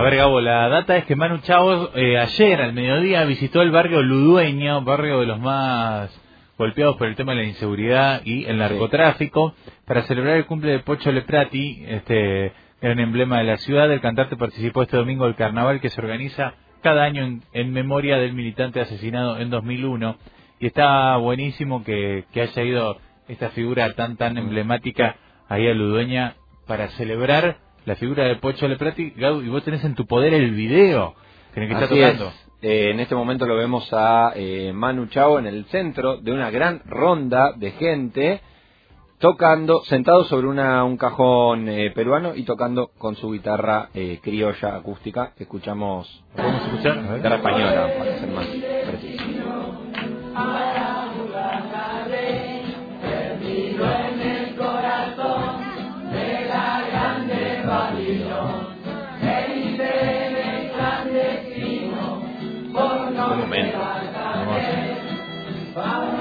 A ver, Gabo, la data es que Manu Chao eh, ayer al mediodía visitó el barrio Ludueño, barrio de los más golpeados por el tema de la inseguridad y el narcotráfico, para celebrar el cumple de Pocho Leprati, este gran emblema de la ciudad. El cantante participó este domingo del carnaval que se organiza cada año en, memoria del militante asesinado en 2001. Y está buenísimo que, que haya ido esta figura tan tan emblemática ahí a Ludueña para celebrar la figura de Pocho Leprati. Gau, y vos tenés en tu poder el video que está tocando. Eh, en este momento lo vemos a eh, Manu Chao en el centro de una gran ronda de gente tocando, sentado sobre una, un cajón eh, peruano y tocando con su guitarra criolla acústica. Escuchamos. ¿Podemos escuchar? Guitarra española, para ser más momento. A una ciudad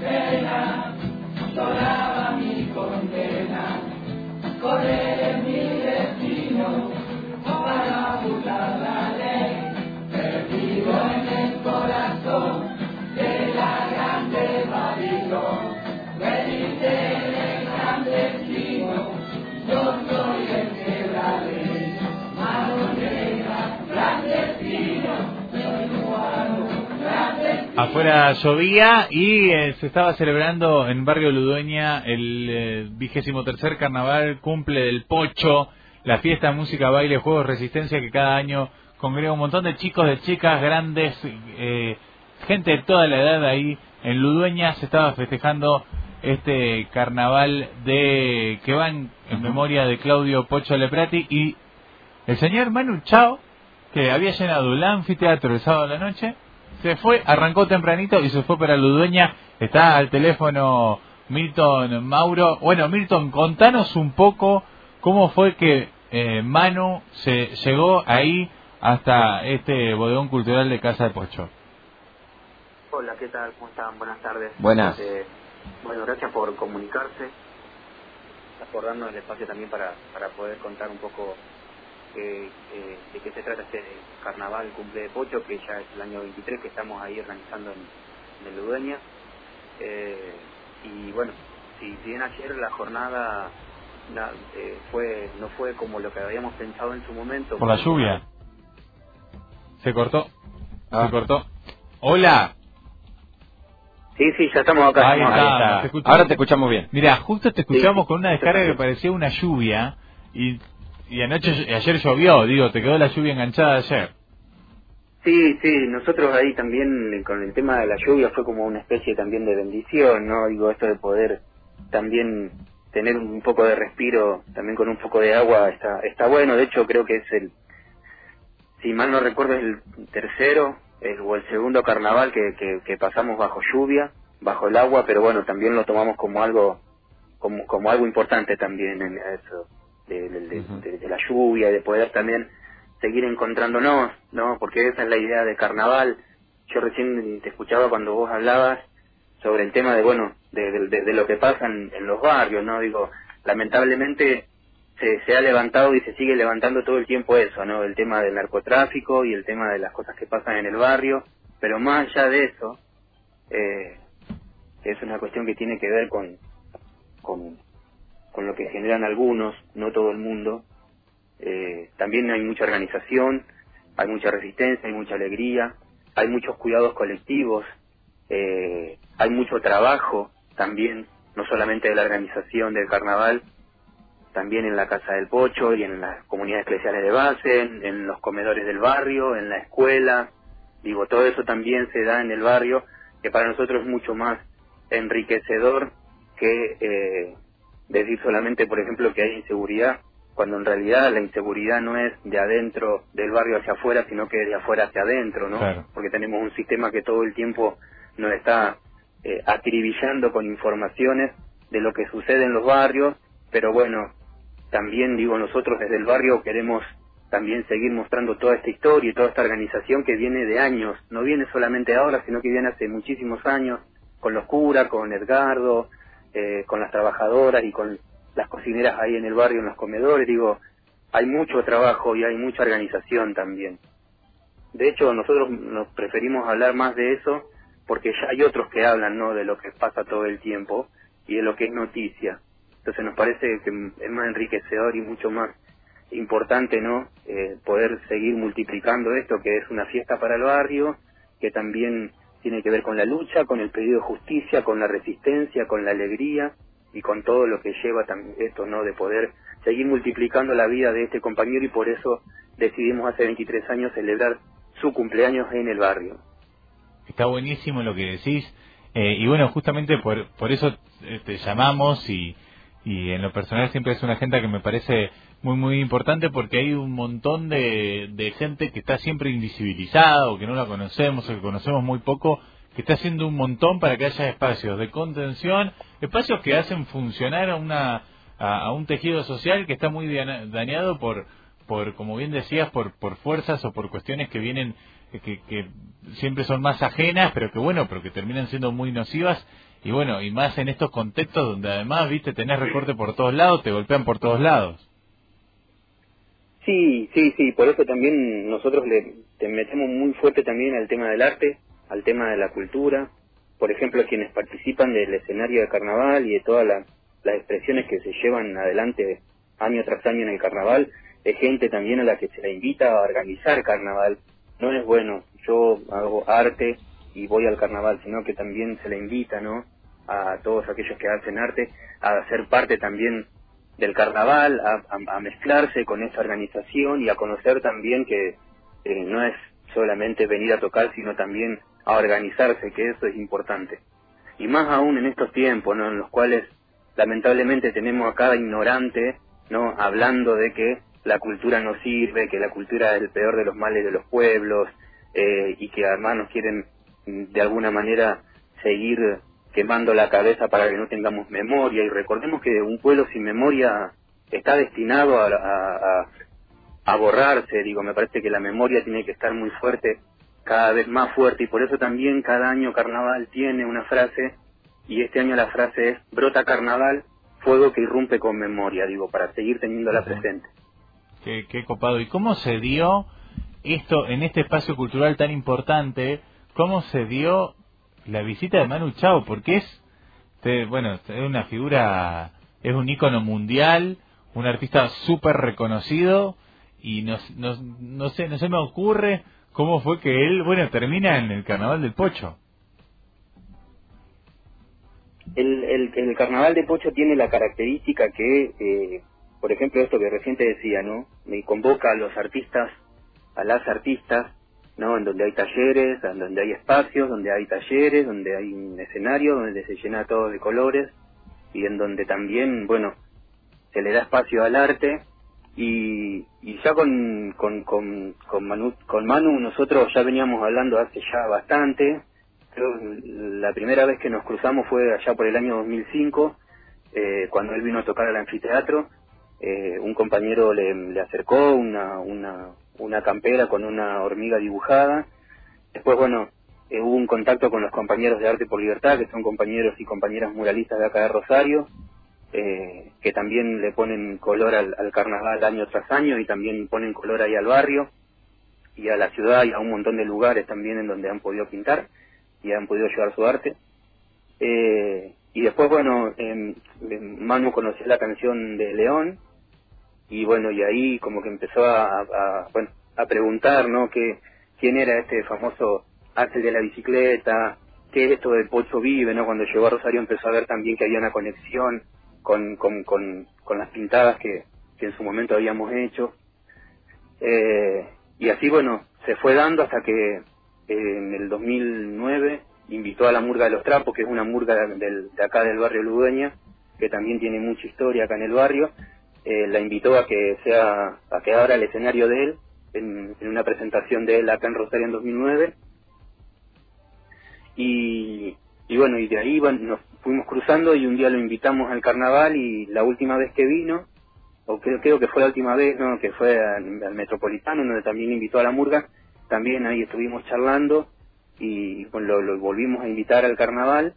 pena sonaba mi condena, correr Afuera llovía y eh, se estaba celebrando en Barrio Ludueña el eh, vigésimo tercer carnaval, cumple del Pocho, la fiesta, música, baile, juegos, resistencia que cada año congrega un montón de chicos, de chicas, grandes, eh, gente de toda la edad ahí en Ludueña. Se estaba festejando este carnaval de que va en, memoria de Claudio Pocho Leprati y el señor Manu Chao, que había llenado el anfiteatro el sábado de la noche, se fue, arrancó tempranito y se fue para Ludueña. Está al teléfono Milton Mauro. Bueno, Milton, contanos un poco cómo fue que eh, Manu se llegó ahí hasta este bodegón cultural de Casa de Pocho. Hola, ¿qué tal? ¿Cómo están? Buenas tardes. Buenas. Eh, bueno, gracias por comunicarse, por darnos el espacio también para, para poder contar un poco eh, de qué se trata este carnaval cumple de Pocho, que ya es el año 23 que estamos ahí organizando en, en. Eh, y bueno, si bien ayer la jornada eh, fue no fue como lo que habíamos pensado en su momento. Por la lluvia. Se cortó. Se ah. cortó. Hola. Sí, sí, ya estamos acá. Ahí está, Ahora te escuchamos bien. Mira, justo te escuchamos con una descarga que parecía una lluvia y y anoche, ayer llovió, digo, te quedó la lluvia enganchada ayer. Sí, sí, nosotros ahí también con el tema de la lluvia fue como una especie también de bendición, ¿no? Digo, esto de poder también tener un poco de respiro, también con un poco de agua, está, está bueno, de hecho creo que es el, si mal no recuerdo, es el tercero o el segundo carnaval que, que, que, pasamos bajo lluvia, bajo el agua, pero bueno, también lo tomamos como algo, como, como algo importante también en eso de, la lluvia y de poder también seguir encontrándonos, ¿no? Porque esa es la idea de carnaval. Yo recién te escuchaba cuando vos hablabas sobre el tema de, bueno, de, lo que pasa en, los barrios, ¿no? Digo, lamentablemente se, se ha levantado y se sigue levantando todo el tiempo eso, ¿no? El tema del narcotráfico y el tema de las cosas que pasan en el barrio, pero más allá de eso, eh, es una cuestión que tiene que ver con, con con lo que generan algunos, no todo el mundo. Eh, también hay mucha organización, hay mucha resistencia, hay mucha alegría, hay muchos cuidados colectivos, eh, hay mucho trabajo también, no solamente de la organización del carnaval, también en la Casa del Pocho y en las comunidades eclesiales de base, en, los comedores del barrio, en la escuela. Digo, todo eso también se da en el barrio, que para nosotros es mucho más enriquecedor que eh, decir solamente, por ejemplo, que hay inseguridad, cuando en realidad la inseguridad no es de adentro del barrio hacia afuera, sino que de afuera hacia adentro, ¿no? Porque tenemos un sistema que todo el tiempo nos está eh, acribillando con informaciones de lo que sucede en los barrios, pero bueno, también digo nosotros desde el barrio queremos también seguir mostrando toda esta historia y toda esta organización que viene de años, no viene solamente ahora, sino que viene hace muchísimos años, con los curas, con Edgardo, eh, con las trabajadoras y con las cocineras ahí en el barrio, en los comedores, digo, hay mucho trabajo y hay mucha organización también. De hecho, nosotros nos preferimos hablar más de eso porque ya hay otros que hablan, ¿no?, de lo que pasa todo el tiempo y de lo que es noticia. Entonces nos parece que es más enriquecedor y mucho más importante, ¿no?, eh, poder seguir multiplicando esto, que es una fiesta para el barrio, que también tiene que ver con la lucha, con el pedido de justicia, con la resistencia, con la alegría, y con todo lo que lleva también esto, ¿no? De poder seguir multiplicando la vida de este compañero y por eso decidimos hace 23 años celebrar su cumpleaños en el barrio. Está buenísimo lo que decís eh, y bueno, justamente por, por eso eh, te llamamos y, y en lo personal siempre es una agenda que me parece muy muy importante porque hay un montón de, de gente que está siempre invisibilizada o que no la conocemos o que conocemos muy poco que está haciendo un montón para que haya espacios de contención, espacios que hacen funcionar a, una, a, un tejido social que está muy dañado por, por como bien decías, por, por fuerzas o por cuestiones que vienen, que, que siempre son más ajenas, pero que bueno, pero que terminan siendo muy nocivas. Y bueno, y más en estos contextos donde además, viste, tenés recorte por todos lados, te golpean por todos lados. Sí, sí, sí, por eso también nosotros le te metemos muy fuerte también al tema del arte, al tema de la cultura, por ejemplo, quienes participan del escenario de carnaval y de todas las expresiones que se llevan adelante año tras año en el carnaval, es gente también a la que se le invita a organizar carnaval. No es bueno, yo hago arte y voy al carnaval, sino que también se le invita, ¿no? A todos aquellos que hacen arte a ser parte también del carnaval, a, mezclarse con esa organización y a conocer también que eh, no es solamente venir a tocar, sino también a organizarse, que eso es importante. Y más aún en estos tiempos, ¿no? En los cuales lamentablemente tenemos a cada ignorante, ¿no? Hablando de que la cultura no sirve, que la cultura es el peor de los males de los pueblos, eh, y que además nos quieren de alguna manera seguir quemando la cabeza para que no tengamos memoria. Y recordemos que un pueblo sin memoria está destinado a, a, a borrarse, digo, me parece que la memoria tiene que estar muy fuerte cada vez más fuerte y por eso también cada año carnaval tiene una frase y este año la frase es brota carnaval, fuego que irrumpe con memoria, digo, para seguir teniéndola presente. Qué, qué copado. ¿Y cómo se dio esto en este espacio cultural tan importante? ¿Cómo se dio la visita de Manu Chao? Porque es, bueno, es una figura, es un ícono mundial, un artista súper reconocido y no, no, no sé, no se me ocurre cómo fue que él, bueno, termina en el Carnaval del Pocho. El, el, Carnaval de Pocho tiene la característica que, eh, por ejemplo, esto que recién te decía, ¿no? Me convoca a los artistas, a las artistas, ¿no? En donde hay talleres, en donde hay espacios, donde hay talleres, donde hay un escenario, donde se llena todo de colores y en donde también, bueno, se le da espacio al arte y, y ya con, con, con, con, Manu, con Manu nosotros ya veníamos hablando hace ya bastante. Creo la primera vez que nos cruzamos fue allá por el año 2005, eh, cuando él vino a tocar al anfiteatro. Eh, un compañero le, le acercó una, una, una campera con una hormiga dibujada. Después, bueno, eh, hubo un contacto con los compañeros de Arte por Libertad, que son compañeros y compañeras muralistas de acá de Rosario, eh, que también le ponen color al, carnaval año tras año y también ponen color ahí al barrio y a la ciudad y a un montón de lugares también en donde han podido pintar y han podido llevar su arte. Eh, y después, bueno, eh, Manu conoció la canción de León y bueno, y ahí como que empezó a, bueno, a preguntar, ¿no? Que, ¿Quién era este famoso Axel de la bicicleta? ¿Qué es esto de Pocho Vive, no? Cuando llegó a Rosario empezó a ver también que había una conexión con, con, con, con las pintadas que, en su momento habíamos hecho. Eh, y así, bueno, se fue dando hasta que en el 2009 invitó a la Murga de los Trapos, que es una murga de, de acá del barrio Ludueña, que también tiene mucha historia acá en el barrio, eh, la invitó a que sea a que abra el escenario de él en, una presentación de él acá en Rosario en 2009 y, y bueno y de ahí nos fuimos cruzando y un día lo invitamos al carnaval y la última vez que vino o creo, creo que fue la última vez no que fue al, Metropolitano donde también invitó a la murga también ahí estuvimos charlando y bueno, lo volvimos a invitar al carnaval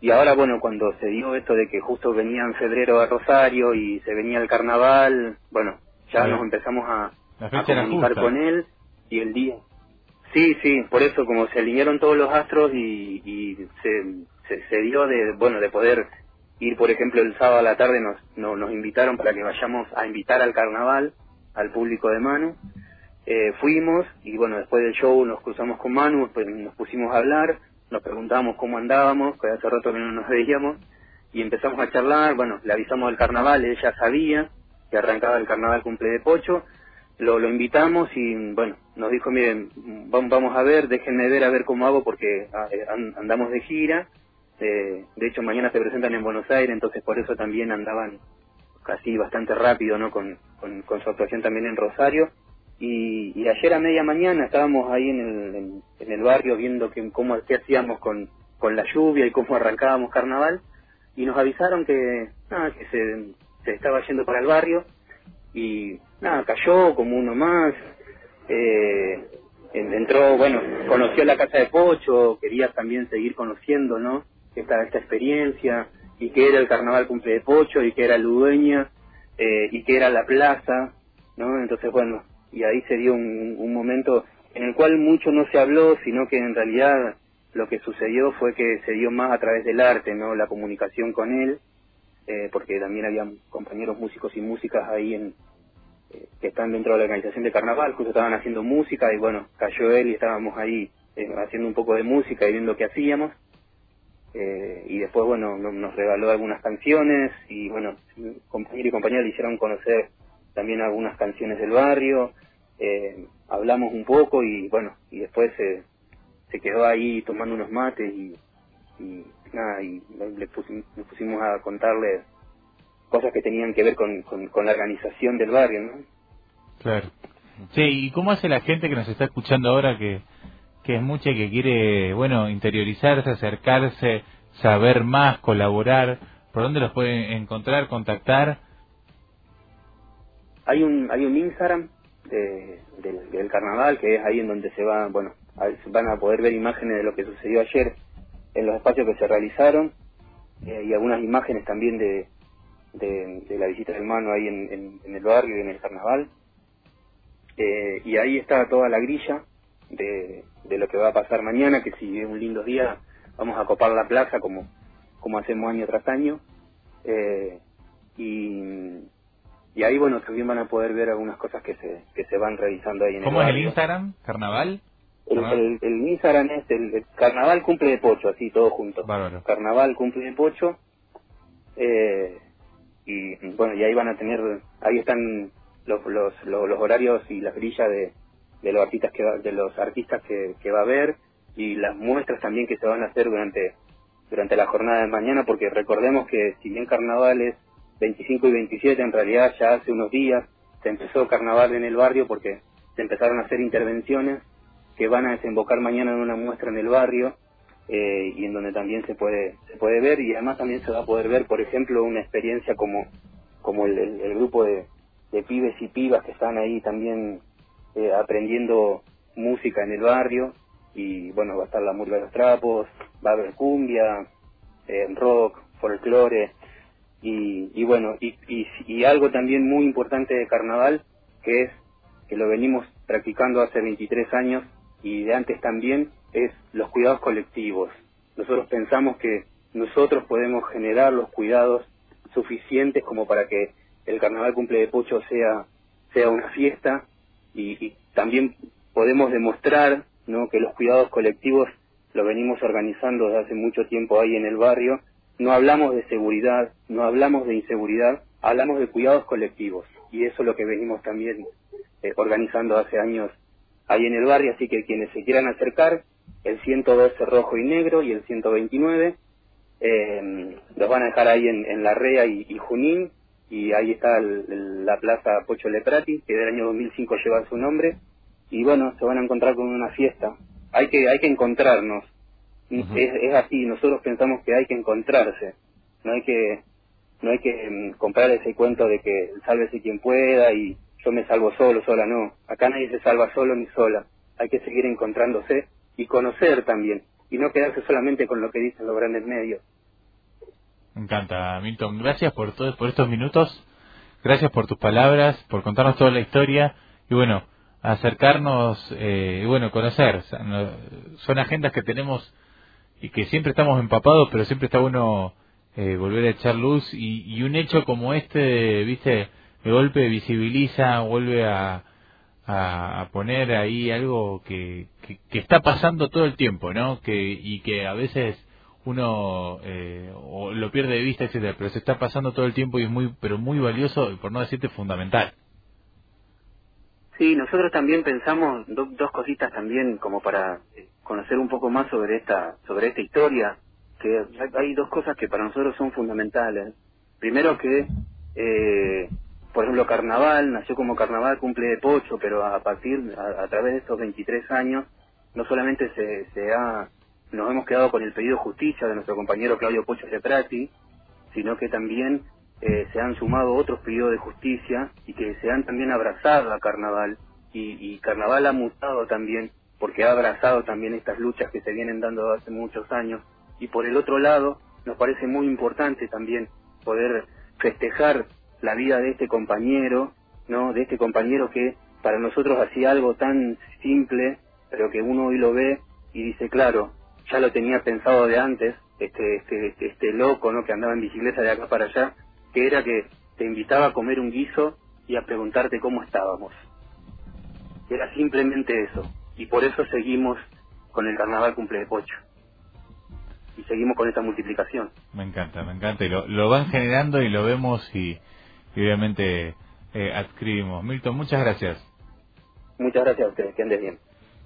y ahora bueno cuando se dio esto de que justo venía en febrero a Rosario y se venía el carnaval bueno ya nos empezamos a, a comunicar con él y el día. Sí sí por eso como se alinearon todos los astros y, y se, se se dio de bueno de poder ir por ejemplo el sábado a la tarde nos no- nos invitaron para que vayamos a invitar al carnaval al público de Manu. Eh, fuimos y bueno, después del show nos cruzamos con Manu, pues nos pusimos a hablar, nos preguntábamos cómo andábamos, que hace rato no nos veíamos, y empezamos a charlar, bueno, le avisamos del carnaval, ella sabía que arrancaba el carnaval cumple de Pocho, lo, lo invitamos y bueno, nos dijo, miren, vam- vamos a ver, déjenme ver a ver cómo hago porque ah, eh, an- andamos de gira, eh, de hecho mañana se presentan en Buenos Aires, entonces por eso también andaban casi bastante rápido, ¿no? Con, con, con su actuación también en Rosario. Y, ayer a media mañana estábamos ahí en el, en, el barrio viendo que, cómo qué hacíamos con, con la lluvia y cómo arrancábamos carnaval. Y nos avisaron que, nada, que se, se estaba yendo para el barrio. Y nada, cayó como uno más. Eh, en- entró, bueno, conoció la casa de Pocho, quería también seguir conociendo, ¿no? Esta, esta experiencia, y que era el carnaval cumple de Pocho, y que era Ludueña, eh, y que era la plaza, ¿no? Entonces, bueno, y ahí se dio un, momento en el cual mucho no se habló, sino que en realidad lo que sucedió fue que se dio más a través del arte, ¿no? La comunicación con él, eh, porque también había compañeros músicos y músicas ahí en, eh, que están dentro de la organización de carnaval, justo estaban haciendo música y bueno, cayó él y estábamos ahí eh, haciendo un poco de música y viendo qué hacíamos. Eh, y después, bueno, no- nos regaló algunas canciones y bueno, compañero y compañera le hicieron conocer también algunas canciones del barrio, eh, hablamos un poco y bueno, y después se, se quedó ahí tomando unos mates y, nada, y le pusimos, nos pusimos a contarle cosas que tenían que ver con, con, con la organización del barrio, ¿no? Claro. Sí, ¿y cómo hace la gente que nos está escuchando ahora que, que es mucha y que quiere, bueno, interiorizarse, acercarse, saber más, colaborar? ¿Por dónde los pueden encontrar, contactar? Hay un hay un Instagram de- del, carnaval que es ahí en donde se va, bueno, van a poder ver imágenes de lo que sucedió ayer en los espacios que se realizaron eh, y algunas imágenes también de, de, la visita del mano ahí en, en- en el barrio y en el carnaval. Eh, y ahí está toda la grilla de, de lo que va a pasar mañana, que si es un lindo día vamos a copar la plaza como, como hacemos año tras año. Eh, y, y ahí, bueno, también van a poder ver algunas cosas que se, que se van realizando ahí en ¿Cómo el es el. Instagram? ¿Carnaval? El, el, el Instagram es el, el Carnaval Cumple de Pocho, así todo junto. Bárbaro. Carnaval Cumple de Pocho. Eh, y bueno, y ahí van a tener, ahí están los, los, los, los horarios y las grillas de, de los artistas que va, de los artistas que, que va a haber y las muestras también que se van a hacer durante durante la jornada de mañana porque recordemos que si bien carnaval es 25 y 27 en realidad ya hace unos días se empezó carnaval en el barrio porque se empezaron a hacer intervenciones que van a desembocar mañana en una muestra en el barrio eh, y en donde también se puede se puede ver y además también se va a poder ver por ejemplo una experiencia como como el, el- grupo de, de pibes y pibas que están ahí también eh, aprendiendo música en el barrio y bueno va a estar la murga de los trapos va a haber cumbia eh, rock folclore y, y bueno y, y, y algo también muy importante de carnaval que es que lo venimos practicando hace 23 años y de antes también es los cuidados colectivos nosotros pensamos que nosotros podemos generar los cuidados suficientes como para que el carnaval cumple de Pocho sea sea una fiesta y, y también podemos demostrar ¿no? que los cuidados colectivos lo venimos organizando desde hace mucho tiempo ahí en el barrio. No hablamos de seguridad, no hablamos de inseguridad, hablamos de cuidados colectivos y eso es lo que venimos también eh, organizando hace años ahí en el barrio, así que quienes se quieran acercar, el 112 rojo y negro y el 129, eh, los van a dejar ahí en, en La Rea y, Junín y ahí está la plaza Pocho Leprati, que del año 2005 lleva su nombre, y bueno, se van a encontrar con una fiesta. Hay que, hay que encontrarnos. Es, es así, nosotros pensamos que hay que encontrarse, no hay que, no hay que mm, comprar ese cuento de que sálvese quien pueda y yo me salvo solo, sola, no. Acá nadie se salva solo ni sola. Hay que seguir encontrándose y conocer también, y no quedarse solamente con lo que dicen los grandes medios. Me encanta, Milton. Gracias por todos por estos minutos. Gracias por tus palabras, por contarnos toda la historia y bueno, acercarnos eh, y bueno, conocer. Son agendas que tenemos y que siempre estamos empapados, pero siempre está bueno eh, volver a echar luz y, un hecho como este, viste, de golpe visibiliza, vuelve a, a, poner ahí algo que, que, está pasando todo el tiempo, ¿no? Que, y que a veces uno eh, lo pierde de vista, etcétera, pero se está pasando todo el tiempo y es muy, pero muy valioso, y por no decirte fundamental. Sí, nosotros también pensamos dos cositas también como para eh, conocer un poco más sobre esta sobre esta historia, que hay dos cosas que para nosotros son fundamentales. Primero que, eh, por ejemplo, Carnaval nació como Carnaval, cumple de Pocho, pero a partir, a, través de estos 23 años, no solamente se, se ha nos hemos quedado con el pedido de justicia de nuestro compañero Claudio Pocho Prati, sino que también eh, se han sumado otros pedidos de justicia y que se han también abrazado a Carnaval y, Carnaval ha mutado también porque ha abrazado también estas luchas que se vienen dando hace muchos años y por el otro lado nos parece muy importante también poder festejar la vida de este compañero, ¿no? De este compañero que para nosotros hacía algo tan simple, pero que uno hoy lo ve y dice, claro, ya lo tenía pensado de antes, este, este, este, este, loco ¿no? que andaba en bicicleta de acá para allá, que era que te invitaba a comer un guiso y a preguntarte cómo estábamos. Era simplemente eso. Y por eso seguimos con el carnaval cumple de pocho. Y seguimos con esta multiplicación. Me encanta, me encanta. Y lo, lo van generando y lo vemos y, obviamente eh, adscribimos. Milton, muchas gracias. Muchas gracias a ustedes. Que andes bien.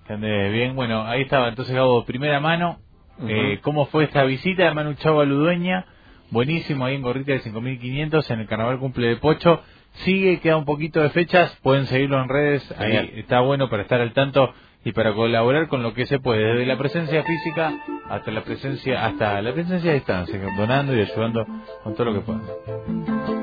Que bien. Bueno, ahí estaba entonces Gabo, primera mano. eh, ¿Cómo fue esta visita de Manu Chavo a Ludueña? Buenísimo, ahí en Gorrita de 5500, en el Carnaval Cumple de Pocho. Sigue, queda un poquito de fechas, pueden seguirlo en redes, ahí está bueno para estar al tanto y para colaborar con lo que se puede, desde la presencia física hasta la presencia, hasta la presencia de distancia, donando y ayudando con todo lo que puedan.